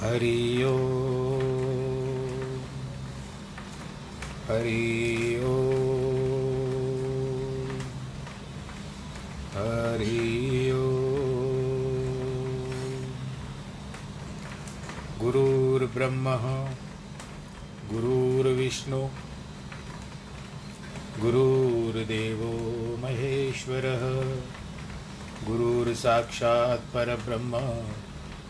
हरि ओ। हरि ओ। हरि ओ। गुरुर्ब्रह्म गुरुर्विष्णु गुरुर्देवो महेश्वरः परब्रह्म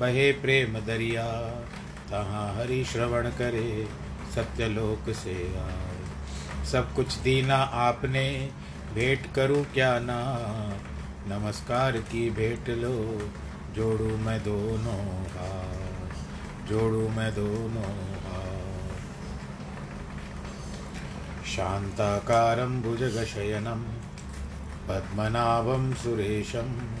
बहे प्रेम दरिया, तहाँ हरि श्रवण करे, सत्यलोक से आए। सब कुछ दीना आपने, भेंट करूँ क्या ना? नमस्कार की भेंट लो, जोड़ू मैं दोनों हाथ, जोड़ू मैं दोनों हाथ। शान्ताकारं भुजगशयनं, पद्मनाभं सुरेशं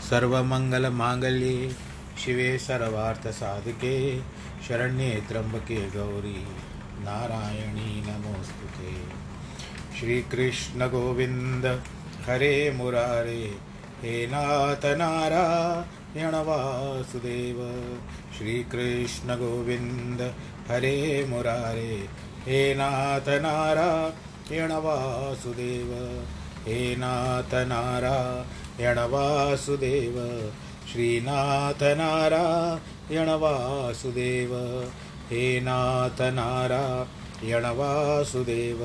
सर्वमङ्गलमाङ्गल्ये शिवे सर्वार्थसाधिके शरण्ये त्र्यम्बके गौरी नारायणी नमोऽस्तु ते। श्रीकृष्णगोविन्द हरे मुरारे, हे नाथ नारायण वासुदेव। श्रीकृष्णगोविन्द हरे मुरारे, हे नाथ नारायण हे नाथ नारायण वासुदेव श्रीनाथ नारायण वासुदेव हे नाथ नारायण वासुदेव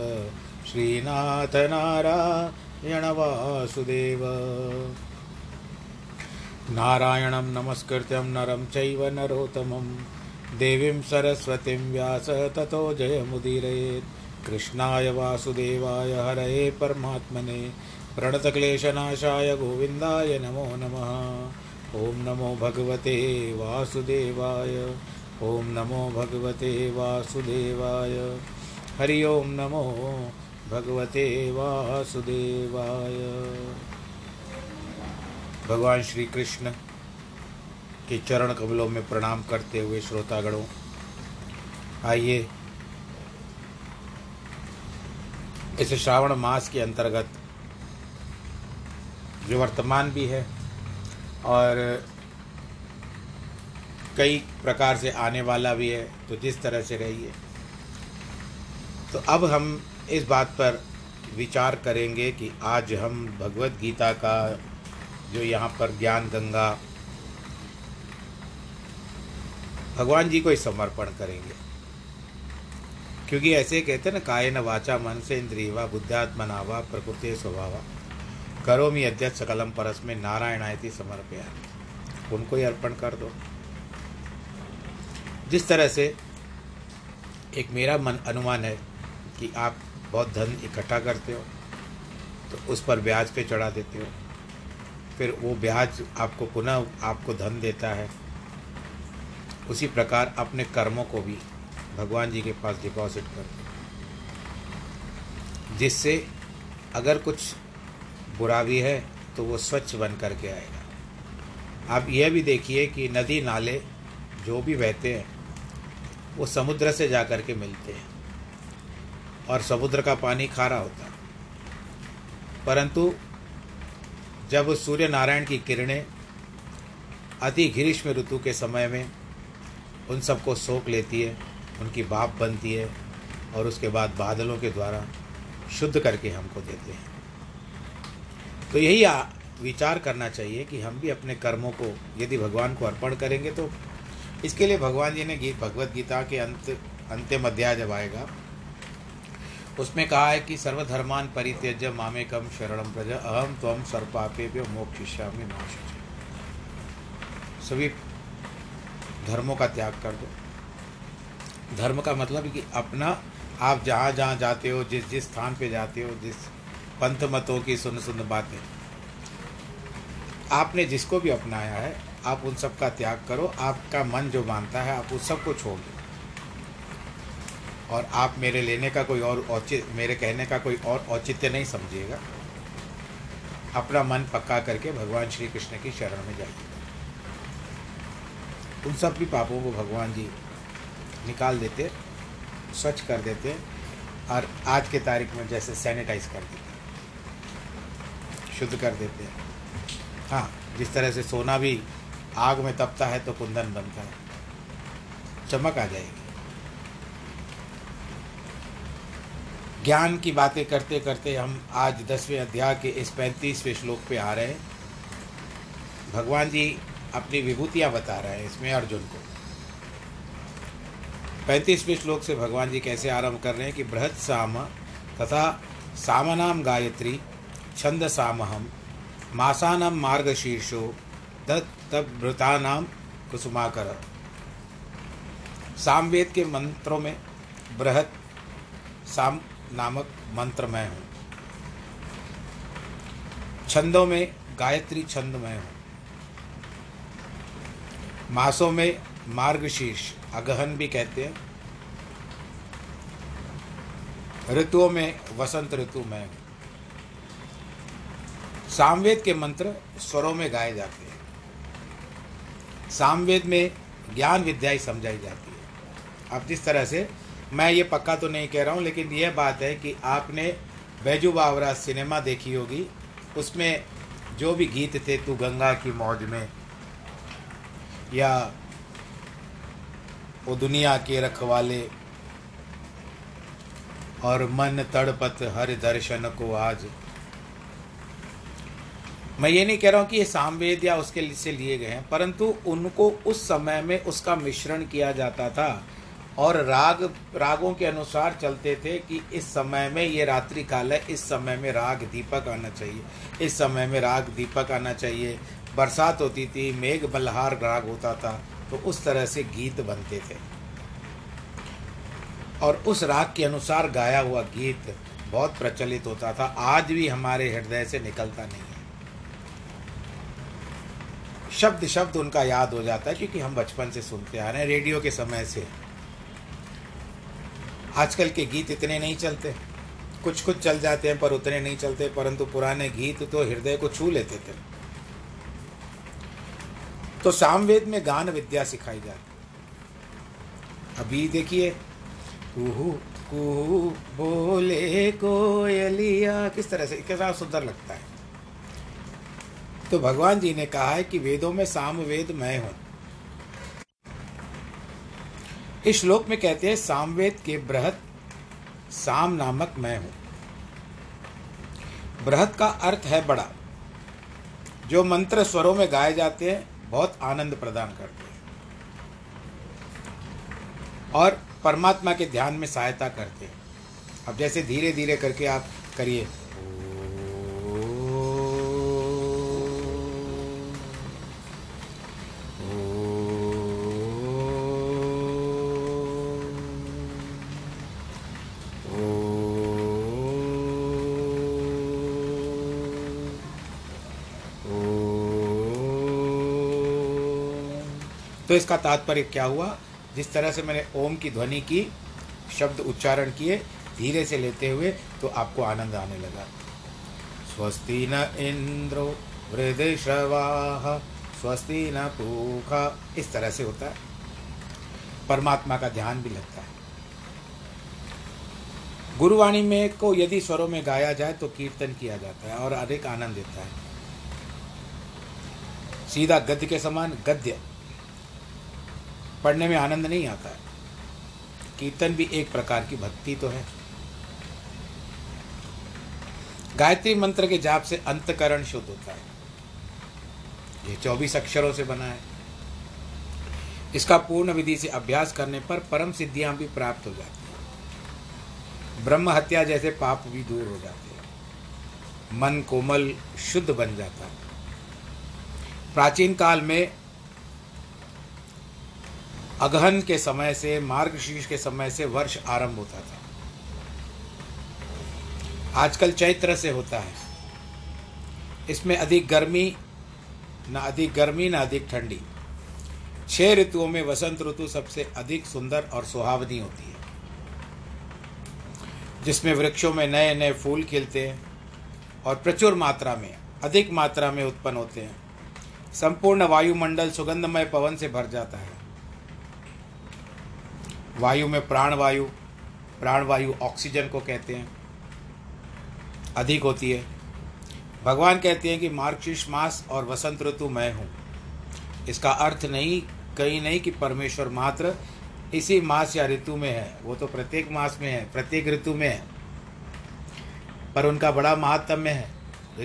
श्रीनाथ नारायण वासुदेव नारायणं नमस्कृत्यं नरं चैव नरोत्तमं। देवीं सरस्वतीं व्यास ततो जयमुदीरयेत्। कृष्णाय वासुदेवाय हरये परमात्मने। प्रणतक्लेशनाशाय गोविन्दाय नमो नमः। ॐ नमो भगवते वासुदेवाय। ॐ नमो भगवते वासुदेवाय। हरि ओं नमो भगवते वासुदेवाय। भगवान श्री कृष्ण के चरण कमलों में प्रणाम करते हुए श्रोतागणों, आइए। इस श्रावण मास के अंतर्गत जो वर्तमान भी है और कई प्रकार से आने वाला भी है तो जिस तरह से रहिए। तो अब हम इस बात पर विचार करेंगे कि आज हम भगवत गीता का जो यहाँ पर ज्ञान गंगा, भगवान जी को ही समर्पण करेंगे। क्योंकि ऐसे कहते हैं ना काय न वाचा मन से इंद्रियवा बुद्धात्मा नावा प्रकृति स्वभावा। करो मी अध्यक्ष सकलम परस में नारायण आयति समर्पया उनको ही अर्पण कर दो। जिस तरह से एक मेरा मन अनुमान है कि आप बहुत धन इकट्ठा करते हो तो उस पर ब्याज पे चढ़ा देते हो। फिर वो ब्याज आपको पुनः आपको धन देता है। उसी प्रकार अपने कर्मों को भी भगवान जी के पास डिपॉजिट कर जिससे अगर कुछ बुरा भी है तो वो स्वच्छ बन करके आएगा। आप यह भी देखिए कि नदी नाले जो भी बहते हैं, वो समुद्र से जा कर के मिलते हैं और समुद्र का पानी खारा होता है। परंतु जब सूर्य नारायण की किरणें अति ग्रीष्म ऋतु के समय में उन सबको सोख लेती है, उनकी बाप बनती है और उसके बाद बादलों के द्वारा शुद्ध करके हमको देते हैं। तो यही आ, विचार करना चाहिए कि हम भी अपने कर्मों को यदि भगवान को अर्पण करेंगे तो इसके लिए भगवान जी ने गीत भगवत गीता के अंत अंतिम अध्याय जब आएगा उसमें कहा है कि सर्वधर्मान परित्यज मामे कम शरणम प्रज अहम तम सर्पापे मोक्षिष्या में नाश सभी धर्मों का त्याग कर दो। धर्म का मतलब कि अपना आप जहाँ जहाँ जाते हो जिस जिस स्थान पे जाते हो जिस पंथ मतों की सुन सुन बातें। आपने जिसको भी अपनाया है, आप उन सब का त्याग करो। आपका मन जो मानता है, आप उस सबको छोड़ दो। और आप मेरे लेने का कोई और औचित, मेरे कहने का कोई और औचित्य नहीं समझिएगा। अपना मन पक्का करके भगवान श्री कृष्ण की शरण में जाइए। उन सब भी पापों को भगवान जी निकाल देते, स्वच्छ कर देते और आज के तारीख में जैसे सैनिटाइज कर देते। शुद्ध कर देते हैं। हाँ जिस तरह से सोना भी आग में तपता है तो कुंदन बनता है। चमक आ जाएगी। ज्ञान की बातें करते करते हम आज दसवें अध्याय के इस पैंतीसवें श्लोक पे आ रहे हैं। भगवान जी अपनी विभूतियाँ बता रहे हैं इसमें अर्जुन को। पैंतीसवें श्लोक से भगवान जी कैसे आरंभ कर रहे हैं कि बृहद साम तथा सामनाम गायत्री छंद सामहम मासानम मार्गशीर्षो दत्तभृतानाम कुसुमाकर। सामवेद के मंत्रों में बृहद साम नामक मंत्र मैं हूँ। छंदों में गायत्री छंद मैं हूँ। मासों में मार्गशीर्ष अगहन भी कहते हैं। ऋतुओं में वसंत ऋतु में सामवेद के मंत्र स्वरों में गाए जाते हैं। सामवेद में ज्ञान विद्या समझाई जाती है। अब जिस तरह से मैं ये पक्का तो नहीं कह रहा हूँ, लेकिन यह बात है कि आपने बैजू बावरा सिनेमा देखी होगी। उसमें जो भी गीत थे, तू गंगा की मौज में, या वो दुनिया के रखवाले, और मन तड़पत हर दर्शन को आज। मैं ये नहीं कह रहा हूँ कि ये सामवेद या उसके से लिए गए हैं, परंतु उनको उस समय में उसका मिश्रण किया जाता था और राग, रागों के अनुसार चलते थे कि इस समय में ये रात्रि काल है, इस समय में राग दीपक आना चाहिए, इस समय में राग दीपक आना चाहिए। बरसात होती थी, मेघ बल्हार राग होता था तो उस तरह से गीत बनते थे। और उस राग के अनुसार गाया हुआ गीत बहुत प्रचलित होता था। आज भी हमारे हृदय से निकलता नहीं है। शब्द शब्द उनका याद हो जाता है, क्योंकि हम बचपन से सुनते आ रहे हैं रेडियो के समय से। आजकल के गीत इतने नहीं चलते। कुछ कुछ चल जाते हैं पर उतने नहीं चलते, परंतु पुराने गीत तो हृदय को छू लेते थे। तो सामवेद में गान विद्या सिखाई जाती। अभी देखिए, कुहू कुहू बोले कोयलिया, किस तरह से कितना सुंदर लगता है। तो भगवान जी ने कहा है कि वेदों में सामवेद मैं हूँ। इस श्लोक में कहते हैं, सामवेद के बृहत साम नामक मैं हूँ। बृहत का अर्थ है बड़ा। जो मंत्र स्वरों में गाए जाते हैं, बहुत आनंद प्रदान करते हैं। और परमात्मा के ध्यान में सहायता करते हैं। अब जैसे धीरे धीरे करके आप करिए तो इसका तात्पर्य क्या हुआ? जिस तरह से मैंने ओम की ध्वनि की, शब्द उच्चारण किए, धीरे से लेते हुए तो आपको आनंद आने लगा। स्वस्ति न इंद्रो वृद्धश्रवाह स्वस्ति न पूखा। इस तरह से होता है। परमात्मा का ध्यान भी लगता है। गुरुवाणी में को यदि स्वरों में गाया जाए तो कीर्तन किया जाता है और अधिक आनंद देता है। सीधा गद्य के समान गद्य। पढ़ने में आनंद नहीं आता है। कीर्तन भी एक प्रकार की भक्ति तो है। गायत्री मंत्र के जाप से अंतकरण शुद्ध होता है। ये चौबीस अक्षरों से बना है। इसका पूर्ण विधि से अभ्यास करने पर परम सिद्धियाँ भी प्राप्त हो जाती हैं। ब्रह्म हत्या जैसे पाप भी दूर हो जाते हैं। मन कोमल, शुद्ध बन जाता है। प्राचीन काल में अगहन के समय से, मार्गशीर्ष के समय से वर्ष आरंभ होता था। आजकल चैत्र से होता है। इसमें अधिक गर्मी, न अधिक गर्मी, न अधिक ठंडी। छह ऋतुओं में वसंत ऋतु सबसे अधिक सुंदर और सुहावनी होती है। जिसमें वृक्षों में नए नए फूल खिलते हैं और प्रचुर मात्रा में, अधिक मात्रा में उत्पन्न होते हैं। संपूर्ण वायुमंडल सुगंधमय पवन से भर जाता है। वायु में प्राणवायु प्राणवायु ऑक्सीजन को कहते हैं। अधिक होती है। भगवान कहते हैं कि मार्गशीर्ष मास और वसंत ऋतु मैं हूँ। इसका अर्थ नहीं, कहीं नहीं कि परमेश्वर मात्र इसी मास या ऋतु में है। वो तो प्रत्येक मास में है, प्रत्येक ऋतु में है। पर उनका बड़ा महात्म्य है।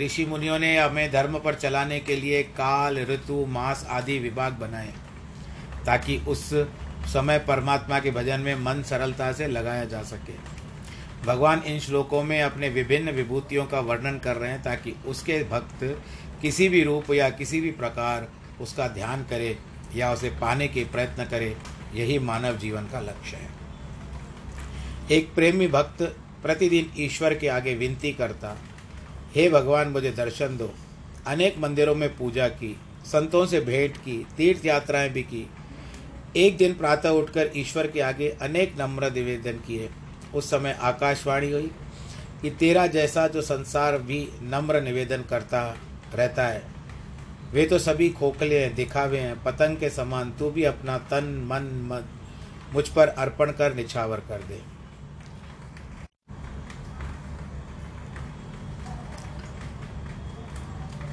ऋषि मुनियों ने हमें धर्म पर चलाने के लिए काल, ऋतु, मास आदि विभाग बनाए, ताकि उस समय परमात्मा के भजन में मन सरलता से लगाया जा सके। भगवान इन श्लोकों में अपने विभिन्न विभूतियों का वर्णन कर रहे हैं ताकि उसके भक्त किसी भी रूप या किसी भी प्रकार उसका ध्यान करे या उसे पाने के प्रयत्न करे, यही मानव जीवन का लक्ष्य है। एक प्रेमी भक्त प्रतिदिन ईश्वर के आगे विनती करता, हे भगवान, मुझे दर्शन दो। अनेक मंदिरों में पूजा की, संतों से भेंट की, तीर्थ यात्राएँ भी की एक दिन प्रातः उठकर ईश्वर के आगे अनेक नम्र निवेदन किए। उस समय आकाशवाणी हुई कि तेरा जैसा जो संसार भी नम्र निवेदन करता रहता है, वे तो सभी खोखले हैं, दिखावे हैं, पतंग के समान तू भी अपना तन, मन मन मुझ पर अर्पण कर, निछावर कर दे।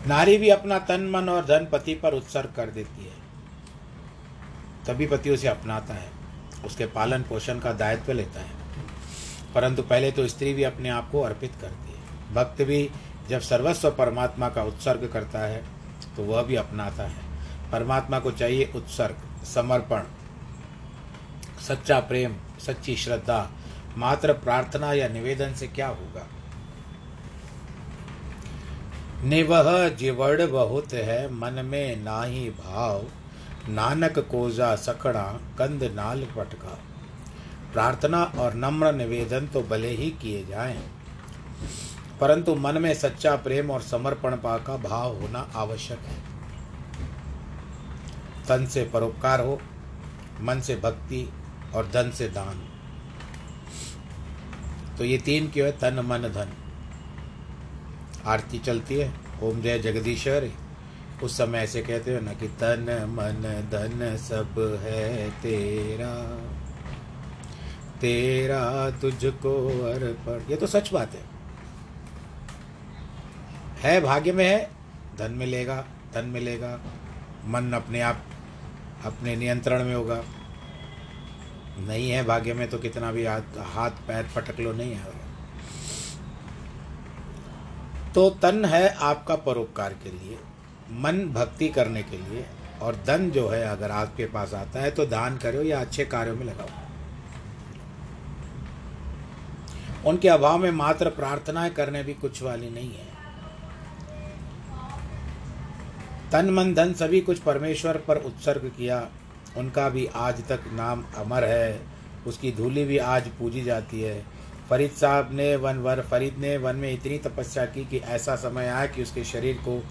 नारी भी अपना तन, मन और धन पति पर उत्सर्ग कर देती है। तभी पति उसे अपनाता है, उसके पालन पोषण का दायित्व लेता है। परंतु पहले तो स्त्री भी अपने आप को अर्पित करती है। भक्त भी जब सर्वस्व परमात्मा का उत्सर्ग करता है तो वह भी अपनाता है। परमात्मा को चाहिए उत्सर्ग, समर्पण, सच्चा प्रेम, सच्ची श्रद्धा, मात्र प्रार्थना या निवेदन से क्या होगा? निवह जिवड़ बहुत है, मन में ना ही भाव। नानक कोजा सकड़ा, कंद नाल पटका। प्रार्थना और नम्र निवेदन तो भले ही किए जाएँ, परंतु मन में सच्चा प्रेम और समर्पण पा का भाव होना आवश्यक है। तन से परोपकार हो, मन से भक्ति और धन से दान। तो ये तीन क्यों है? तन, मन, धन। आरती चलती है। ओम जय जगदीश्वर। उस समय ऐसे कहते हो ना कि तन मन धन सब है तेरा। तेरा तुझको अर्पण। ये तो सच बात है। है, भाग्य में है, धन मिलेगा धन मिलेगा, मन अपने आप, अपने नियंत्रण में होगा। नहीं है भाग्य में तो कितना भी हाथ हाथ पैर पटक लो, नहीं है। तो तन है आपका परोपकार के लिए। मन भक्ति करने के लिए और धन जो है अगर आपके पास आता है तो दान करो या अच्छे कार्यों में लगाओ। उनके अभाव में मात्र प्रार्थनाएँ करने भी कुछ वाली नहीं है। तन, मन, धन सभी कुछ परमेश्वर पर उत्सर्ग किया। उनका भी आज तक नाम अमर है। उसकी धूली भी आज पूजी जाती है। फरीद साहब ने वन वर, फरीद ने वन में इतनी तपस्या की कि ऐसा समय आया कि उसके शरीर को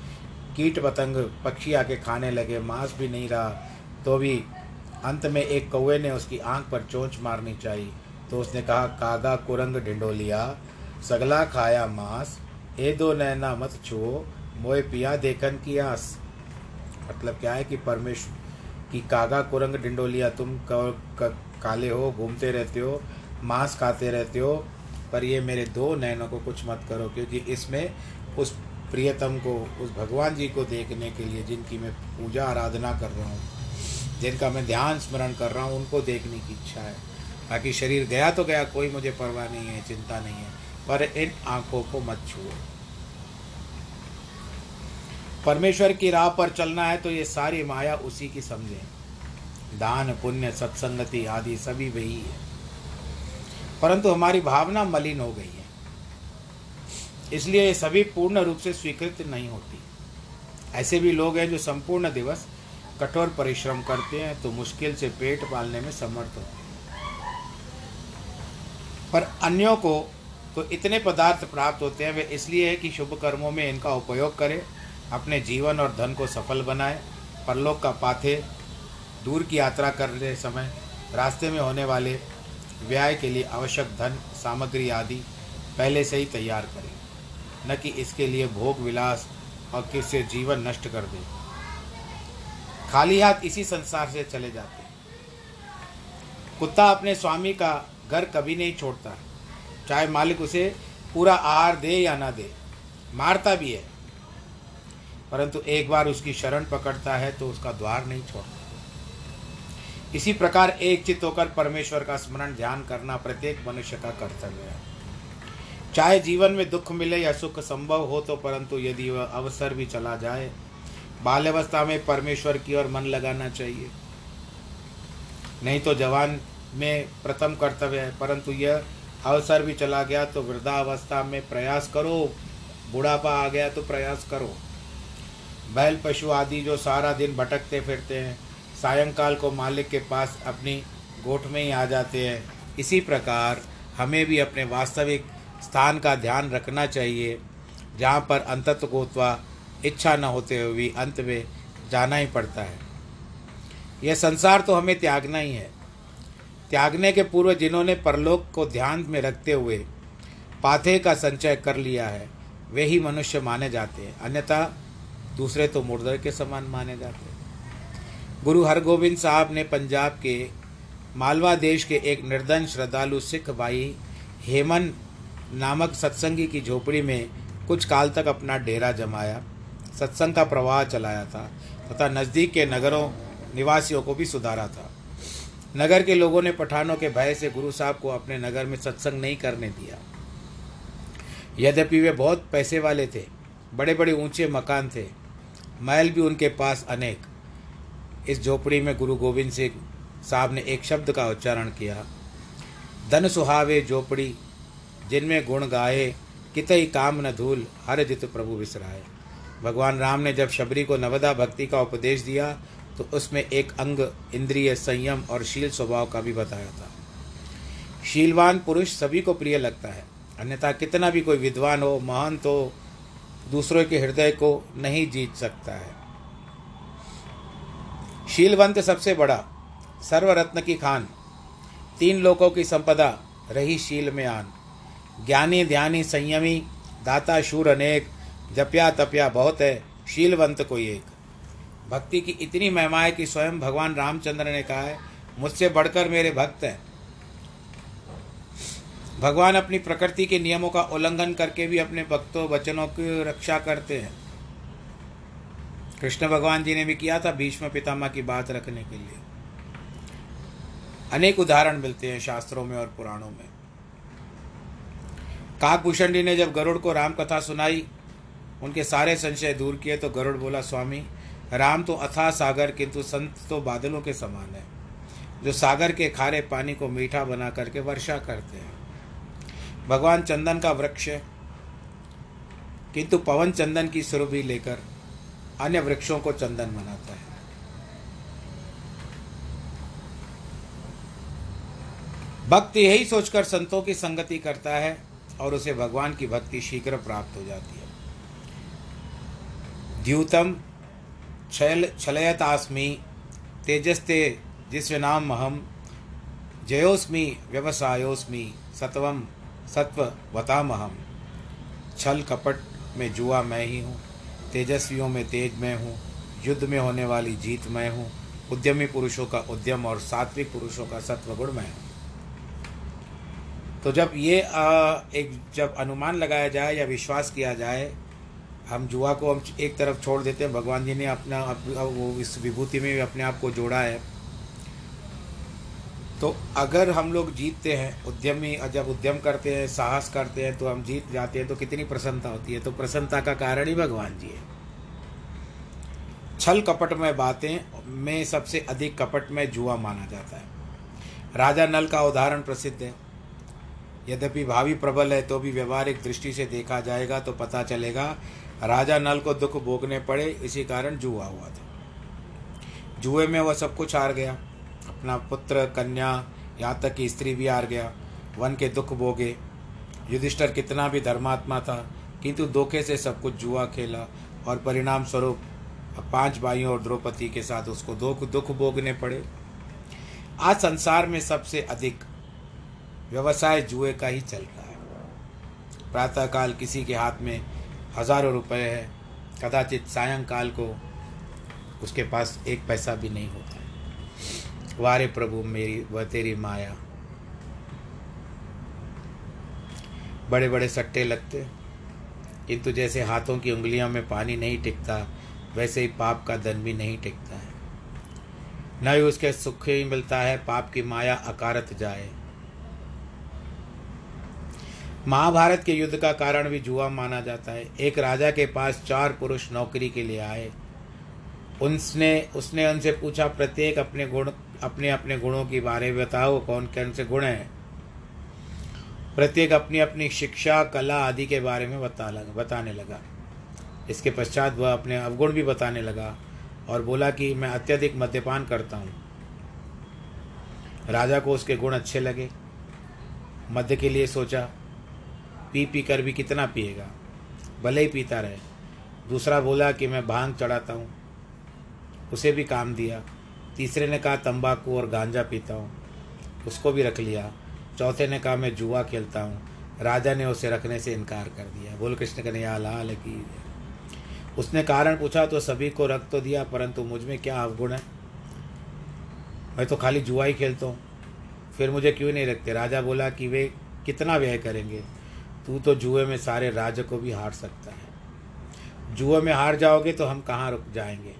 कीट पतंग पक्षी आके खाने लगे मांस भी नहीं रहा। तो भी अंत में एक कौए ने उसकी आँख पर चोंच मारनी चाहिए। तो उसने कहा कागा कुरंग डिंडोलिया सगला खाया मांस ए दो नैना मत छुओ मोए पिया देखन की आस। मतलब क्या है कि परमेश्वर की कागा कुरंग डिंडोलिया तुम क, क, काले हो घूमते रहते हो मांस खाते रहते हो पर ये मेरे दो नैनों को कुछ मत करो क्योंकि इसमें उस प्रियतम को उस भगवान जी को देखने के लिए जिनकी मैं पूजा आराधना कर रहा हूँ, जिनका मैं ध्यान स्मरण कर रहा हूँ, उनको देखने की इच्छा है। बाकी शरीर गया तो गया, कोई मुझे परवाह नहीं है, चिंता नहीं है, पर इन आँखों को मत छुओ। परमेश्वर की राह पर चलना है तो ये सारी माया उसी की समझें। दान, पुण्य, सत्संगति आदि सभी वही है। परंतु हमारी भावना मलिन हो गई है। इसलिए ये सभी पूर्ण रूप से स्वीकृत नहीं होती। ऐसे भी लोग हैं जो संपूर्ण दिवस कठोर परिश्रम करते हैं तो मुश्किल से पेट पालने में समर्थ होते हैं। पर अन्यों को तो इतने पदार्थ प्राप्त होते हैं, वे इसलिए है कि शुभ कर्मों में इनका उपयोग करें, अपने जीवन और धन को सफल बनाए, परलोक का पाथे, दूर की यात्रा करने समय, रास्ते में होने वाले व्यय के लिए आवश्यक धन, सामग्री आदि पहले से ही तैयार करें। न कि इसके लिए भोग विलास और किससे जीवन नष्ट कर दे। खाली हाथ इसी संसार से चले जाते कुत्ता अपने स्वामी का घर कभी नहीं छोड़ता। चाहे मालिक उसे पूरा आहार दे या ना दे, मारता भी है। परंतु एक बार उसकी शरण पकड़ता है तो उसका द्वार नहीं छोड़ता। इसी प्रकार एक चित्त होकर परमेश्वर का स्मरण ध्यान करना प्रत्येक मनुष्य का कर्तव्य है। चाहे जीवन में दुख मिले या सुख संभव हो तो परंतु यदि वह अवसर भी चला जाए, बाल्यावस्था में परमेश्वर की ओर मन लगाना चाहिए। नहीं तो जवान में प्रथम कर्तव्य है, परंतु यह अवसर भी चला गया तो वृद्धावस्था में प्रयास करो, बुढ़ापा आ गया तो प्रयास करो। बैल पशु आदि जो सारा दिन भटकते फिरते हैं, सायंकाल को मालिक के पास अपनी गोठ में ही आ जाते हैं। इसी प्रकार हमें भी अपने वास्तविक स्थान का ध्यान रखना चाहिए, जहाँ पर अंतत गोत्वा इच्छा न होते हुए भी अंत में जाना ही पड़ता है। यह संसार तो हमें त्यागना ही है। त्यागने के पूर्व जिन्होंने परलोक को ध्यान में रखते हुए पाथे का संचय कर लिया है, वे ही मनुष्य माने जाते हैं। अन्यथा दूसरे तो मुर्दर के समान माने जाते हैं। गुरु हरगोविंद साहब ने पंजाब के मालवा देश के एक निर्धन श्रद्धालु सिख भाई हेमन नामक सत्संगी की झोपड़ी में कुछ काल तक अपना डेरा जमाया, सत्संग का प्रवाह चलाया था, तथा नज़दीक के नगरों निवासियों को भी सुधारा था। नगर के लोगों ने पठानों के भय से गुरु साहब को अपने नगर में सत्संग नहीं करने दिया। यद्यपि वे बहुत पैसे वाले थे बड़े बड़े ऊँचे मकान थे, महल भी उनके पास अनेक। इस झोपड़ी में गुरु गोविंद सिंह साहब ने एक शब्द का उच्चारण किया, धन सुहावे झोपड़ी जिनमें गुण गाए कितई काम न धूल, हर जित प्रभु विसराए भगवान राम ने जब शबरी को नवदा भक्ति का उपदेश दिया तो उसमें एक अंग इंद्रिय संयम और शील स्वभाव का भी बताया था। शीलवान पुरुष सभी को प्रिय लगता है। अन्यथा कितना भी कोई विद्वान हो महंत हो दूसरों के हृदय को नहीं जीत सकता है। शीलवंत सबसे बड़ा, सर्वरत्न की खान। तीन लोगों की संपदा रही शील में आन। ज्ञानी ध्यानी संयमी, दाता शूर अनेक, जप्या तप्या बहुत है, शीलवंत कोई एक। भक्ति की इतनी महिमा है कि स्वयं भगवान रामचंद्र ने कहा है, मुझसे बढ़कर मेरे भक्त हैं। भगवान अपनी प्रकृति के नियमों का उल्लंघन करके भी अपने भक्तों, वचनों की रक्षा करते हैं। कृष्ण भगवान जी ने भी किया था भीष्म पितामह की बात रखने के लिए। अनेक उदाहरण मिलते हैं शास्त्रों में और पुराणों में। काकभूषण ने जब गरुड़ को राम कथा सुनाई, उनके सारे संशय दूर किए तो गरुड़ बोला, स्वामी, राम तो अथा सागर, किंतु संत तो बादलों के समान है, जो सागर के खारे पानी को मीठा बना करके वर्षा करते हैं। भगवान चंदन का वृक्ष है, किंतु पवन चंदन की सुरभि लेकर अन्य वृक्षों को चंदन बनाता है। भक्त यही सोचकर संतों की संगति करता है और उसे भगवान की भक्ति शीघ्र प्राप्त हो जाती है। द्यूतम छल छलयतास्मी तेजस्ते जिस्वनाम अहम जयोस्मी व्यवसायोस्मी सत्वम सत्व वतामहम छल कपट में जुआ मैं ही हूँ, तेजस्वियों में तेज मैं हूँ, युद्ध में होने वाली जीत मैं हूँ, उद्यमी पुरुषों का उद्यम और सात्विक पुरुषों का सत्व गुण मैं हूँ। तो जब ये आ, एक जब अनुमान लगाया जाए या विश्वास किया जाए हम जुआ को हम एक तरफ़ छोड़ देते हैं भगवान जी ने अपना अप, वो इस विभूति में अपने आप को जोड़ा है। तो अगर हम लोग जीतते हैं उद्यमी जब उद्यम करते हैं साहस करते हैं तो हम जीत जाते हैं तो कितनी प्रसन्नता होती है? तो प्रसन्नता का कारण ही भगवान जी है। छल कपट में बातें में सबसे अधिक कपट में जुआ माना जाता है। राजा नल का उदाहरण प्रसिद्ध है। यद्यपि भावी प्रबल है तो भी व्यवहारिक दृष्टि से देखा जाएगा तो पता चलेगा। राजा नल को दुख भोगने पड़े, इसी कारण जुआ हुआ था। जुए में वह सब कुछ हार गया। अपना पुत्र, कन्या यहाँ तक कि स्त्री भी हार गया। वन के दुख भोगे। युधिष्ठर कितना भी धर्मात्मा था, किंतु धोखे से सब कुछ जुआ खेला और परिणाम स्वरूप पाँच भाइयों और द्रौपदी के साथ उसको दुख दुख भोगने पड़े। आज संसार में सबसे अधिक व्यवसाय जुए का ही चल रहा है। प्रातःकाल किसी के हाथ में हज़ारों रुपए है, कदाचित सायंकाल को उसके पास एक पैसा भी नहीं होता है। वारे प्रभु, मेरी वह तेरी माया। बड़े बड़े सट्टे लगते, किंतु जैसे हाथों की उंगलियों में पानी नहीं टिकता, वैसे ही पाप का धन भी नहीं टिकता है। न ही उसके सुख ही मिलता है, पाप की माया अकारत जाए। महाभारत के युद्ध का कारण भी जुआ माना जाता है। एक राजा के पास चार पुरुष नौकरी के लिए आए। उनने उसने उनसे पूछा, प्रत्येक अपने गुण अपने अपने गुणों के बारे में बताओ कौन कौन से गुण हैं? प्रत्येक अपनी अपनी शिक्षा, कला आदि के बारे में बता लगा, बताने लगा। इसके पश्चात वह अपने अवगुण भी बताने लगा और बोला कि, मैं अत्यधिक मद्यपान करता हूँ। राजा को उसके गुण अच्छे लगे। मद्य के लिए सोचा पी पी कर भी कितना पिएगा? भले ही पीता रहे। दूसरा बोला कि मैं भाँग चढ़ाता हूँ। उसे भी काम दिया। तीसरे ने कहा, तंबाकू और गांजा पीता हूँ। उसको भी रख लिया। चौथे ने कहा, मैं जुआ खेलता हूँ। राजा ने उसे रखने से इनकार कर दिया। बोल कृष्ण कन्हैया लाल की उसने कारण पूछा तो सभी को रख तो दिया, परंतु मुझमें क्या अवगुण है? मैं तो खाली जुआ ही खेलता हूँ। फिर मुझे क्यों नहीं रखते? राजा बोला कि वे कितना व्यय करेंगे? तू तो जुए में सारे राज्य को भी हार सकता है। जुए में हार जाओगे तो हम कहाँ रुक जाएँगे?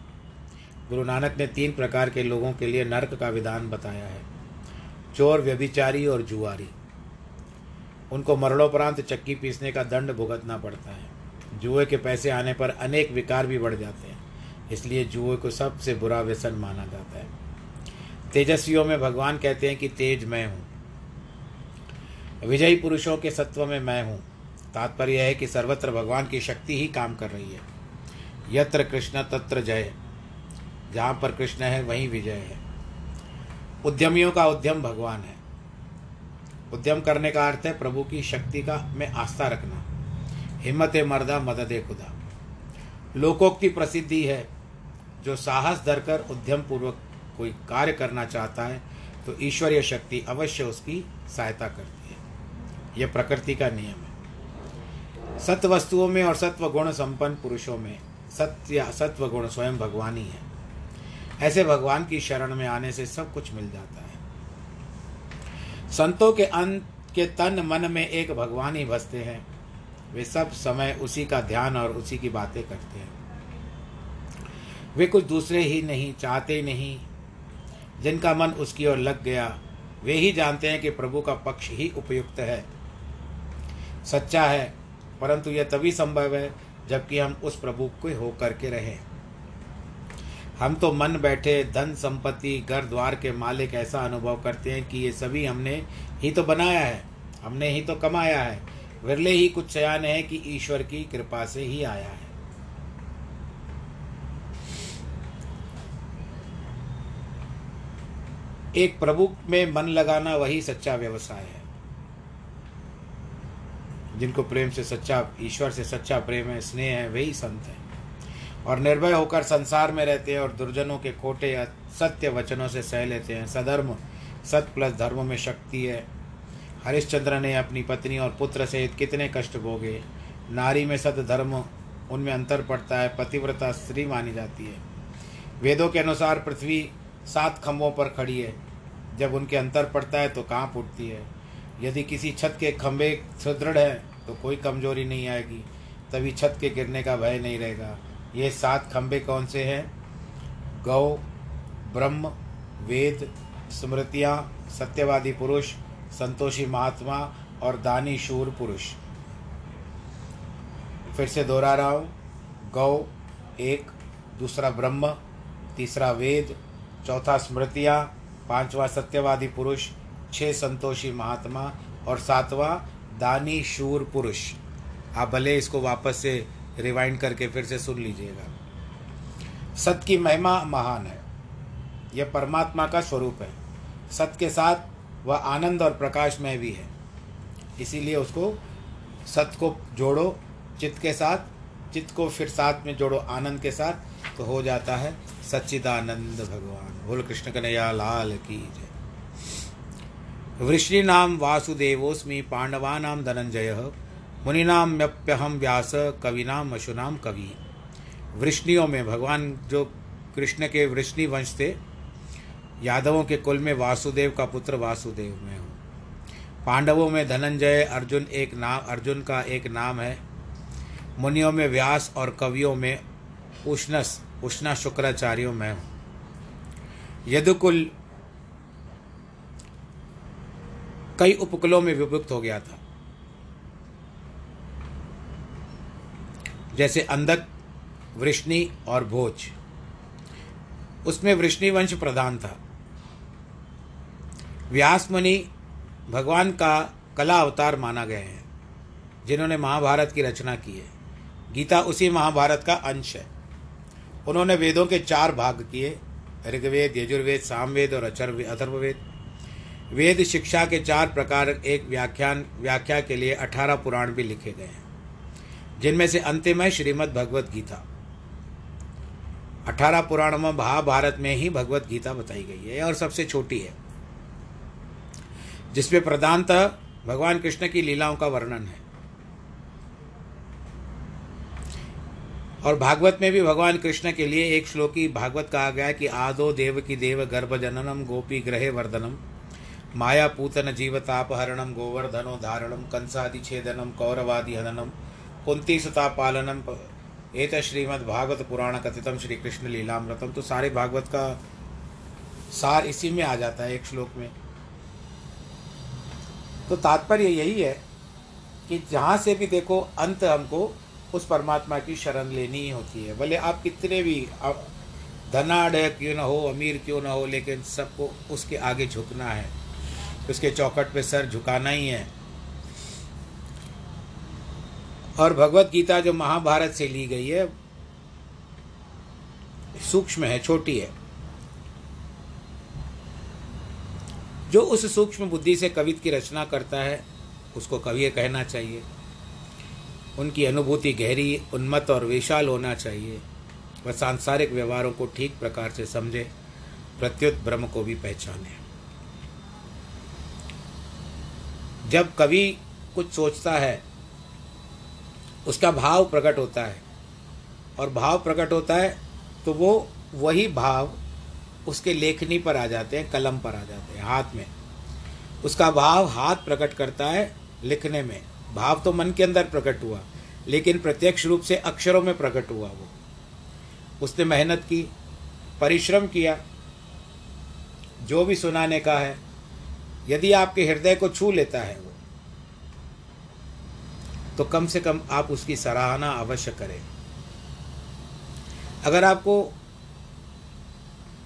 गुरु नानक ने तीन प्रकार के लोगों के लिए नरक का विधान बताया है। चोर, व्यभिचारी और जुआरी। उनको मरणोपरांत चक्की पीसने का दंड भुगतना पड़ता है। जुए के पैसे आने पर अनेक विकार भी बढ़ जाते हैं। इसलिए जुए को सबसे बुरा व्यसन माना जाता है। तेजस्वियों में भगवान कहते हैं कि तेज मैं हूँ। विजयी पुरुषों के सत्व में मैं हूँ। तात्पर्य है कि सर्वत्र भगवान की शक्ति ही काम कर रही है। यत्र कृष्ण तत्र जय। जहाँ पर कृष्ण है, वहीं विजय है। उद्यमियों का उद्यम भगवान है। उद्यम करने का अर्थ है प्रभु की शक्ति का में आस्था रखना। हिम्मत मर्दा, मदद खुदा। लोकोक्ति प्रसिद्धि है। जो साहस धरकर उद्यम पूर्वक कोई कार्य करना चाहता है तो ईश्वरीय शक्ति अवश्य उसकी सहायता करती है। यह प्रकृति का नियम है। सत्य वस्तुओं में और सत्व गुण संपन्न पुरुषों में सत्य सत्व गुण स्वयं भगवान ही है। ऐसे भगवान की शरण में आने से सब कुछ मिल जाता है। संतों के अंत के तन मन में एक भगवान ही बसते हैं। वे सब समय उसी का ध्यान और उसी की बातें करते हैं। वे कुछ दूसरे ही नहीं, चाहते नहीं। जिनका मन उसकी ओर लग गया, वे ही जानते हैं कि प्रभु का पक्ष ही उपयुक्त है। सच्चा है, परंतु यह तभी संभव है जबकि हम उस प्रभु को होकर के रहें। हम तो मन बैठे, धन संपत्ति, घर द्वार के मालिक ऐसा अनुभव करते हैं कि ये सभी हमने ही तो बनाया है, हमने ही तो कमाया है। विरले ही कुछ चयान है कि ईश्वर की कृपा से ही आया है। एक प्रभु में मन लगाना वही सच्चा व्यवसाय है। जिनको प्रेम से सच्चा, ईश्वर से सच्चा प्रेम है, स्नेह है, वही संत है। और निर्भय होकर संसार में रहते हैं और दुर्जनों के खोटे सत्य वचनों से सह लेते हैं। सधर्म, सत प्लस धर्म में शक्ति है। हरिश्चंद्र ने अपनी पत्नी और पुत्र सहित कितने कष्ट भोगे। नारी में सत धर्म, उनमें अंतर पड़ता है, पतिव्रता स्त्री मानी जाती है। वेदों के अनुसार पृथ्वी सात खम्भों पर खड़ी है। जब उनके अंतर पड़ता है तो कहाँ उठती है। यदि किसी छत के खंभे सुदृढ़ हैं तो कोई कमज़ोरी नहीं आएगी। तभी छत के गिरने का भय नहीं रहेगा। ये सात खंभे कौन से हैं? गौ, ब्रह्म, वेद, स्मृतियाँ, सत्यवादी पुरुष, संतोषी महात्मा और दानी शूर पुरुष। फिर से दोहरा रहा हूँ। गौ, एक, दूसरा ब्रह्म, तीसरा वेद, चौथा स्मृतियाँ, पांचवा सत्यवादी पुरुष छह संतोषी महात्मा और सातवां दानी शूर पुरुष। आप भले इसको वापस से रिवाइंड करके फिर से सुन लीजिएगा। सत की महिमा महान है। यह परमात्मा का स्वरूप है। सत के साथ वह आनंद और प्रकाश में भी है। इसीलिए उसको सत को जोड़ो, चित्त के साथ, चित्त को फिर साथ में जोड़ो, आनंद के साथ तो हो जाता है सच्चिदानंद भगवान। बोल, कृष्ण कन्हैया, लाल की जय। वृष्णीनाम वासुदेवोस्मि पांडवानाम धनंजय मुनिनाम्यप्यहम व्यास कविनाम अशुनाम कवि। वृष्णियों में भगवान जो कृष्ण के वृष्णि वंश थे, यादवों के कुल में वासुदेव का पुत्र वासुदेव में हूँ। पांडवों में धनंजय अर्जुन एक नाम अर्जुन का एक नाम है। मुनियों में व्यास और कवियों में उष्णस उष्णा शुक्राचार्यों में हूँ। यदुकुल कई उपकुलों में विभुक्त हो गया था। जैसे अंधक, वृष्णि और भोज। उसमें वृष्णि वंश प्रधान था। व्यास मुनि भगवान का कला अवतार माना गया है, जिन्होंने महाभारत की रचना की है। गीता उसी महाभारत का अंश है। उन्होंने वेदों के चार भाग किए, ऋग्वेद, यजुर्वेद, सामवेद और अचर्व अथर्ववेद। वेद शिक्षा के चार प्रकार एक व्याख्यान, व्याख्या के लिए अठारह पुराण भी लिखे गए हैं, जिनमें से अंतिम है श्रीमद् भगवत गीता। अठारह पुराण में महाभारत में ही भगवत गीता बताई गई है, और सबसे छोटी है, जिसमें प्रधानतः भगवान कृष्ण की लीलाओं का वर्णन है। और भागवत में भी भगवान कृष्ण के लिए एक श्लोकी भागवत कहा गया कि आदो देव की देव गर्भ जननम गोपी ग्रहे वर्धनम। माया पूतन जीवतापहरणम गोवर्धनो धारणम कंसादि छेदनम कौरवादि हननम कुंती सुता पालनम एत श्रीमद भागवत पुराण कथितम श्री कृष्ण लीलामृतम तो सारे भागवत का सार इसी में आ जाता है एक श्लोक में। तो तात्पर्य यही है कि जहाँ से भी देखो, अंत हमको उस परमात्मा की शरण लेनी ही होती है। भले आप कितने भी धनाढ़ क्यों ना हो, अमीर क्यों ना हो, लेकिन सबको उसके आगे झुकना है। उसके चौकट पे सर झुकाना ही है। और भगवत गीता जो महाभारत से ली गई है, सूक्ष्म है, छोटी है। जो उस सूक्ष्म बुद्धि से कवित की रचना करता है, उसको कवि कहना चाहिए। उनकी अनुभूति गहरी, उन्मत्त और विशाल होना चाहिए। वह सांसारिक व्यवहारों को ठीक प्रकार से समझे, प्रत्युत ब्रह्म को भी पहचाने। जब कवि कुछ सोचता है, उसका भाव प्रकट होता है। और भाव प्रकट होता है तो वो वही भाव उसके लेखनी पर आ जाते हैं, कलम पर आ जाते हैं, हाथ में। उसका भाव हाथ प्रकट करता है लिखने में। भाव तो मन के अंदर प्रकट हुआ, लेकिन प्रत्यक्ष रूप से अक्षरों में प्रकट हुआ वो। उसने मेहनत की, परिश्रम किया, जो भी सुनाने का है यदि आपके हृदय को छू लेता है वो तो कम से कम आप उसकी सराहना अवश्य करें। अगर आपको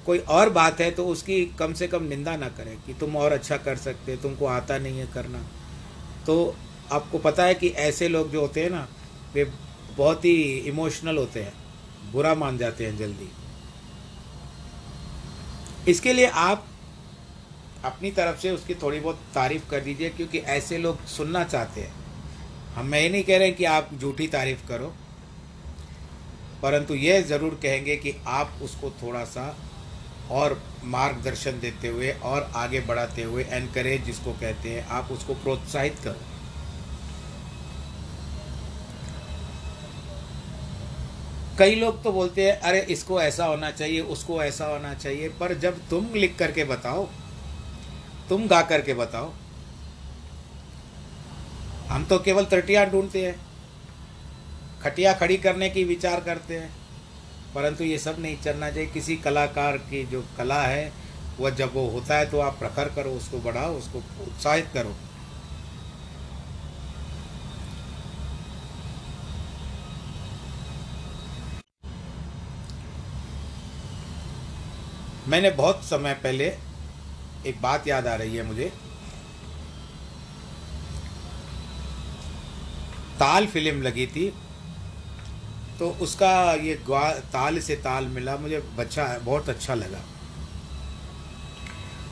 कोई और बात है तो उसकी कम से कम निंदा ना करें कि तुम और अच्छा कर सकते, तुमको आता नहीं है करना। तो आपको पता है कि ऐसे लोग जो होते हैं ना, वे बहुत ही इमोशनल होते हैं, बुरा मान जाते हैं जल्दी। इसके लिए आप अपनी तरफ़ से उसकी थोड़ी बहुत तारीफ़ कर दीजिए, क्योंकि ऐसे लोग सुनना चाहते हैं। हम, मैं ये नहीं कह रहे कि आप झूठी तारीफ़ करो, परंतु यह ज़रूर कहेंगे कि आप उसको थोड़ा सा और मार्गदर्शन देते हुए और आगे बढ़ाते हुए एनकरेज जिसको कहते हैं, आप उसको प्रोत्साहित करो। कई लोग तो बोलते हैं, अरे, इसको ऐसा होना चाहिए, उसको ऐसा होना चाहिए। पर जब तुम लिख करके बताओ तुम गा करके बताओ। हम तो केवल त्रुटियाँ ढूंढते हैं। खटिया खड़ी करने की विचार करते हैं। परंतु ये सब नहीं चलना चाहिए। किसी कलाकार की जो कला है, वह जब वो होता है तो आप प्रखर करो, उसको बढ़ाओ, उसको उत्साहित करो। मैंने बहुत समय पहले एक बात याद आ रही है मुझे। ताल फ़िल्म लगी थी तो उसका ये ताल से ताल मिला, मुझे बच्चा, बहुत अच्छा लगा।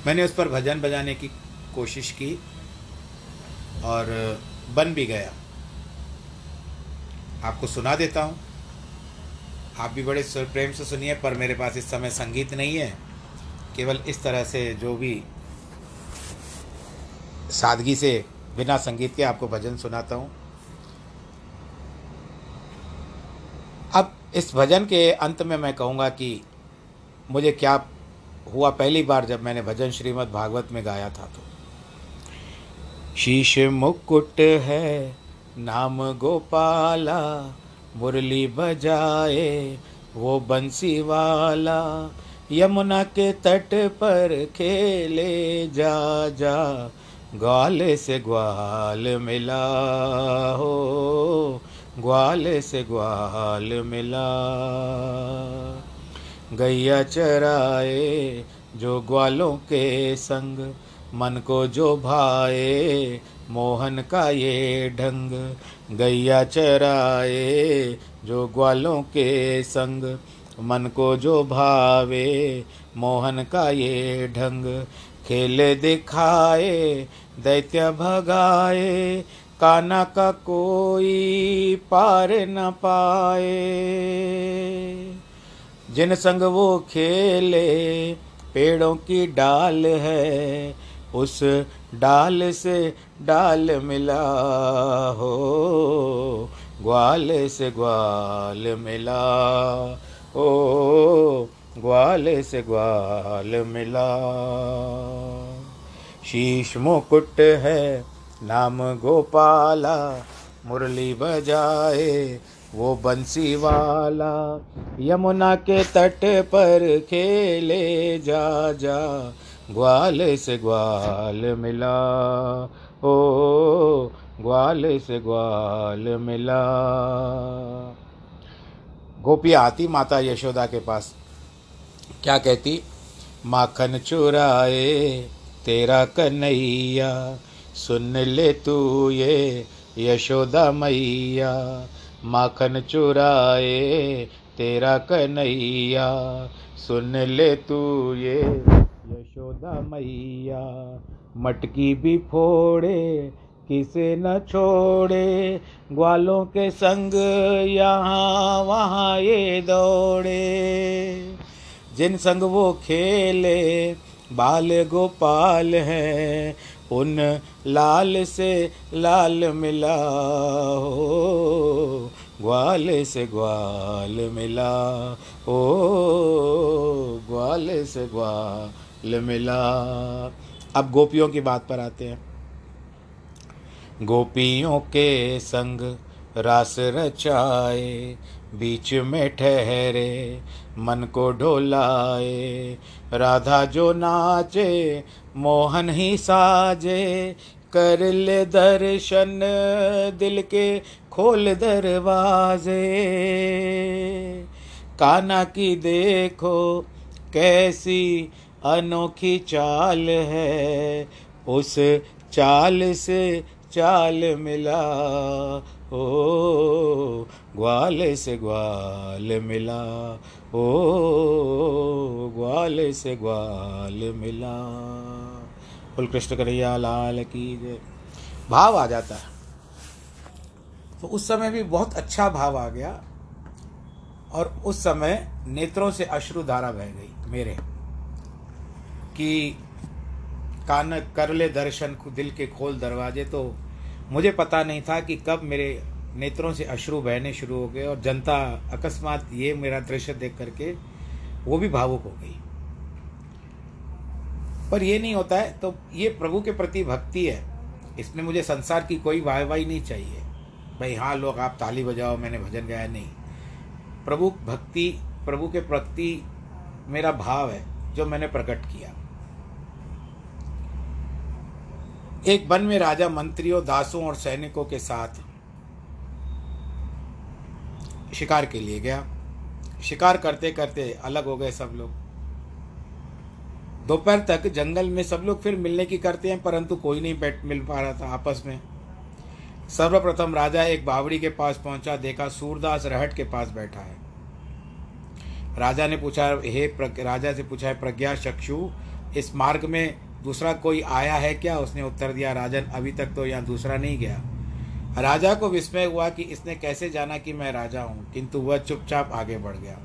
मैंने उस पर भजन बजाने की कोशिश की और बन भी गया। आपको सुना देता हूँ। आप भी बड़े प्रेम से सुनिए, पर मेरे पास इस समय संगीत नहीं है। केवल इस तरह से जो भी सादगी से बिना संगीत के आपको भजन सुनाता हूँ। अब इस भजन के अंत में मैं कहूँगा कि मुझे क्या हुआ पहली बार जब मैंने भजन श्रीमद् भागवत में गाया था तो। शीश मुकुट है, नाम गोपाला, मुरली बजाए, वो बंसी वाला यमुना के तट पर खेले जा जा। ग्वाल से ग्वाल मिला हो, ग्वाल से ग्वाल मिला। गैया चराए जो ग्वालों के संग, मन को जो भाए, मोहन का ये ढंग। गैया चराए जो ग्वालों के संग मन को जो भावे, मोहन का ये ढंग। खेल दिखाए, दैत्य भगाए, काना का कोई पार न पाए। जिन संग वो खेले, पेड़ों की डाल है, उस डाल से डाल मिला हो, ग्वाल से ग्वाल मिला ओ, ग्वाल से ग्वाल मिला। शीश मुकुट है, नाम गोपाला, मुरली बजाए वो बंसी वाला यमुना के तट पर खेले जा जा ग्वाल से ग्वाल मिला। ओ, ग्वाल से ग्वाल मिला। गोपिया आती माता यशोदा के पास। क्या कहती? माखन चुराए तेरा कन्हैया, सुन ले तू ये यशोदा मैया। माखन चुराए तेरा कन्हैया, सुन ले तू ये यशोदा मैया। मटकी भी फोड़े किसे न छोड़े, ग्वालों के संग यहाँ, वहाँ ये दौड़े। जिन संग वो खेले, बाल गोपाल हैं, उन लाल से लाल मिला हो ग्वाल से ग्वाल मिला ओ ग्वाल से ग्वाल मिला अब गोपियों की बात पर आते हैं। गोपियों के संग रास रचाए, बीच में ठहरे, मन को ढोलाए राधा जो नाचे, मोहन ही साजे। कर ले दर्शन, दिल के खोल दरवाजे। काना की देखो, कैसी अनोखी चाल है। उस चाल से चाल मिला, ओ, ग्वाल से ग्वाल मिला, ओ, ग्वाल से ग्वाल मिला। कुल कृष्ण कन्हैया, लाल की जय। भाव आ जाता है। तो उस समय भी बहुत अच्छा भाव आ गया और उस समय नेत्रों से अश्रु धारा बह गई, मेरे, कि कान कर ले दर्शन दिल के खोल दरवाजे। तो मुझे पता नहीं था कि कब मेरे नेत्रों से अश्रु बहने शुरू हो गए और जनता अकस्मात ये मेरा दृश्य देख करके वो भी भावुक हो गई। पर ये नहीं होता है तो ये प्रभु के प्रति भक्ति है। इसमें मुझे संसार की कोई वाहवाही नहीं चाहिए। भाई हाँ लोग, आप ताली बजाओ, मैंने भजन गाया। नहीं। प्रभु भक्ति, प्रभु के प्रति मेरा भाव है, जो मैंने प्रकट किया। एक वन में राजा मंत्रियों, दासों और सैनिकों के साथ शिकार के लिए गया। शिकार करते करते अलग हो गए सब लोग। दोपहर तक जंगल में सब लोग फिर मिलने की करते हैं, परंतु कोई नहीं बैठ, मिल पा रहा था आपस में। सर्वप्रथम राजा एक बावड़ी के पास पहुँचा, देखा सूरदास रहट के पास बैठा है। राजा ने पूछा, हे राजा से पूछा, है प्रज्ञा, चक्षु, इस मार्ग में दूसरा कोई आया है क्या? उसने उत्तर दिया, राजन, अभी तक तो यहाँ दूसरा नहीं गया। राजा को विस्मय हुआ कि इसने कैसे जाना कि मैं राजा हूँ, किंतु वह चुपचाप आगे बढ़ गया।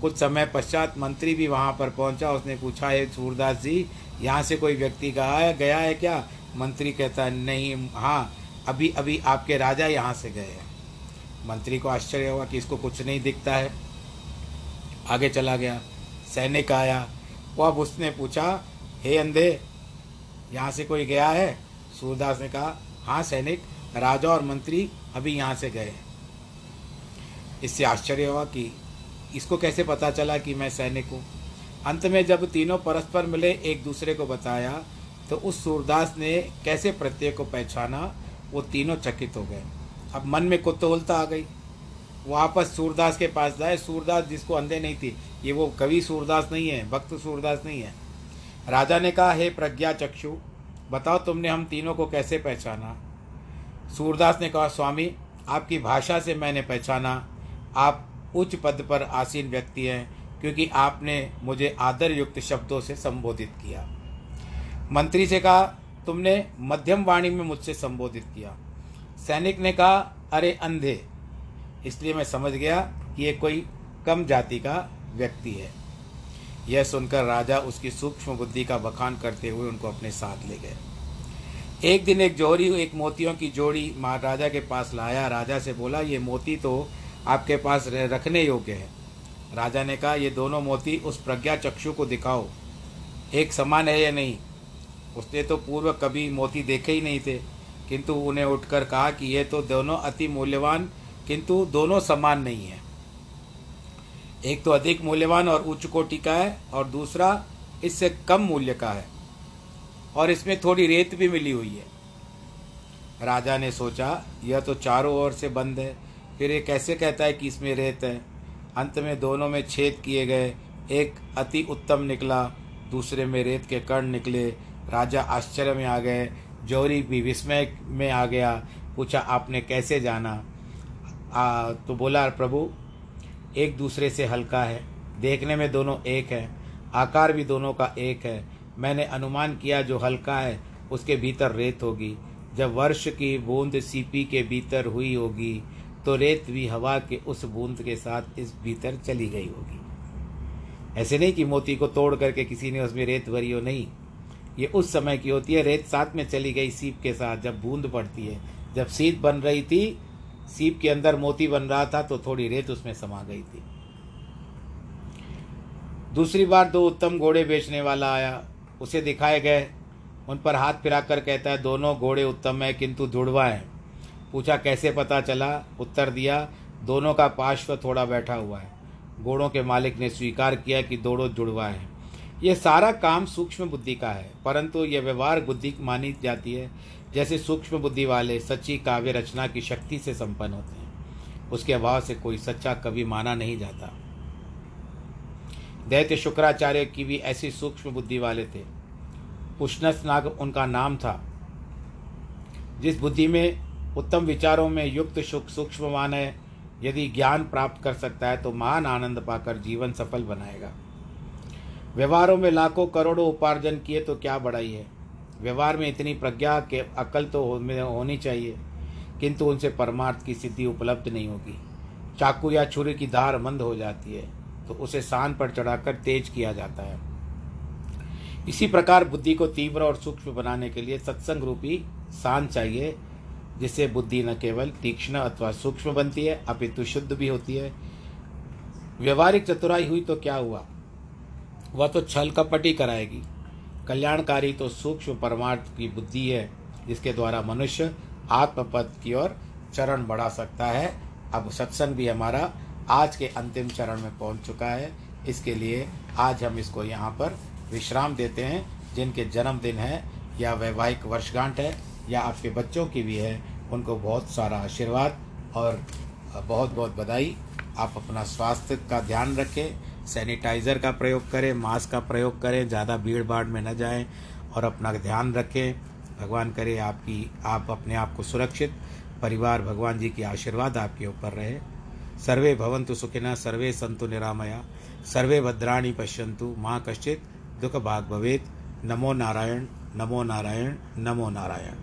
कुछ समय पश्चात मंत्री भी वहाँ पर पहुँचा। उसने पूछा, है सूरदास जी, यहाँ से कोई व्यक्ति गया गया है क्या? मंत्री कहता, नहीं हाँ अभी अभी आपके राजा यहाँ से गए हैं। मंत्री को आश्चर्य हुआ कि इसको कुछ नहीं दिखता है। आगे चला गया, सैनिक आया। वो अब उसने पूछा हे अंधे, यहाँ से कोई गया है? सूरदास ने कहा हाँ सैनिक, राजा और मंत्री अभी यहाँ से गए इससे आश्चर्य हुआ कि इसको कैसे पता चला कि मैं सैनिक हूँ? अंत में जब तीनों परस्पर मिले, एक दूसरे को बताया तो उस सूरदास ने कैसे प्रत्येक को पहचाना? वो तीनों चकित हो गए। अब मन में कुतूहलता आ गई। वापस सूरदास के पास जाए सूरदास जिसको अंधे नहीं थी, ये वो कवि सूरदास नहीं है, भक्त सूरदास नहीं है। राजा ने कहा, हे प्रज्ञा चक्षु, बताओ तुमने हम तीनों को कैसे पहचाना? सूरदास ने कहा, स्वामी, आपकी भाषा से मैंने पहचाना। आप उच्च पद पर आसीन व्यक्ति हैं, क्योंकि आपने मुझे आदर युक्त शब्दों से संबोधित किया। मंत्री से कहा, तुमने मध्यम वाणी में मुझसे संबोधित किया। सैनिक ने कहा, अरे अंधे, इसलिए मैं समझ गया कि ये कोई कम जाति का व्यक्ति है। यह सुनकर राजा उसकी सूक्ष्म बुद्धि का बखान करते हुए उनको अपने साथ ले गए। एक दिन एक जोड़ी, एक मोतियों की जोड़ी महाराजा के पास लाया। राजा से बोला, ये मोती तो आपके पास रखने योग्य है। राजा ने कहा, ये दोनों मोती उस प्रज्ञा चक्षु को दिखाओ। एक समान है या नहीं? उसने तो पूर्व कभी मोती देखे ही नहीं थे, किंतु उन्हें उठकर कहा कि ये तो दोनों अति मूल्यवान, किंतु दोनों समान नहीं है। एक तो अधिक मूल्यवान और उच्च कोटि का है और दूसरा इससे कम मूल्य का है। और इसमें थोड़ी रेत भी मिली हुई है। राजा ने सोचा यह तो चारों ओर से बंद है। फिर ये कैसे कहता है कि इसमें रेत है? अंत में दोनों में छेद किए गए। एक अति उत्तम निकला दूसरे में रेत के कण निकले। राजा आश्चर्य में आ गए जौहरी भी विस्मय में आ गया पूछा आपने कैसे जाना? आ, तो बोला प्रभु एक दूसरे से हल्का है। देखने में दोनों एक है। आकार भी दोनों का एक है। मैंने अनुमान किया जो हल्का है, उसके भीतर रेत होगी। जब वर्ष की बूंद सीपी के भीतर हुई होगी तो रेत भी हवा के उस बूंद के साथ इस भीतर चली गई होगी। ऐसे नहीं कि मोती को तोड़ करके किसी ने उसमें रेत भरी हो, नहीं। ये उस समय की होती है, रेत साथ में चली गई सीप के साथ जब बूंद पड़ती है। जब सीप बन रही थी सीप के अंदर मोती बन रहा था तो थोड़ी रेत उसमें समा गई थी। दूसरी बार दो उत्तम घोड़े बेचने वाला आया। उसे दिखाए गए। उन पर हाथ फिराकर कहता है, दोनों घोड़े उत्तम है, किंतु जुड़वा हैं। पूछा, कैसे पता चला? उत्तर दिया, दोनों का पार्श्व थोड़ा बैठा हुआ है। घोड़ों के मालिक ने स्वीकार किया कि दोनों जुड़वा है। यह सारा काम सूक्ष्म बुद्धि का है, परंतु यह व्यवहार बुद्धि मानी जाती है। जैसे सूक्ष्म बुद्धि वाले सच्ची काव्य रचना की शक्ति से संपन्न होते हैं। उसके अभाव से कोई सच्चा कवि माना नहीं जाता। दैत्य शुक्राचार्य की भी ऐसी सूक्ष्म बुद्धि वाले थे। पुष्णस नाग उनका नाम था। जिस बुद्धि में, उत्तम विचारों में युक्त सुख सूक्ष्मवान है, यदि ज्ञान प्राप्त कर सकता है तो महान आनंद पाकर जीवन सफल बनाएगा। व्यवहारों में लाखों करोड़ों उपार्जन किए तो क्या बढ़ाई है। व्यवहार में इतनी प्रज्ञा के अकल तो होनी चाहिए, किंतु उनसे परमार्थ की सिद्धि उपलब्ध नहीं होगी। चाकू या छुरी की धार मंद हो जाती है तो उसे शान पर चढ़ाकर तेज किया जाता है। इसी प्रकार बुद्धि को तीव्र और सूक्ष्म बनाने के लिए सत्संग रूपी शान चाहिए, जिससे बुद्धि न केवल तीक्ष्ण अथवा सूक्ष्म बनती है, अपितु शुद्ध भी होती है। व्यवहारिक चतुराई हुई तो क्या हुआ? वह तो छल कपटी कराएगी। कल्याणकारी तो सूक्ष्म परमार्थ की बुद्धि है, जिसके द्वारा मनुष्य आत्मपद की ओर चरण बढ़ा सकता है। अब सत्संग भी हमारा आज के अंतिम चरण में पहुँच चुका है। इसके लिए आज हम इसको यहाँ पर विश्राम देते हैं। जिनके जन्मदिन है, या वैवाहिक वर्षगांठ है, या आपके बच्चों की भी है, उनको बहुत सारा आशीर्वाद और बहुत बहुत बधाई। आप अपना स्वास्थ्य का ध्यान रखें। सैनिटाइज़र का प्रयोग करें, मास्क का प्रयोग करें, ज़्यादा भीड़ भाड़ में न जाएँ और अपना ध्यान रखें। भगवान करे आपकी, आप अपने आप को सुरक्षित, परिवार भगवान जी की आशीर्वाद आपके ऊपर रहे। सर्वे भवंतु सुखिनः सर्वे संतु निरामया, सर्वे भद्राणी पश्यंतु माँ कश्चित दुख भाग भवेत। नमो नारायण नमो नारायण नमो नारायण।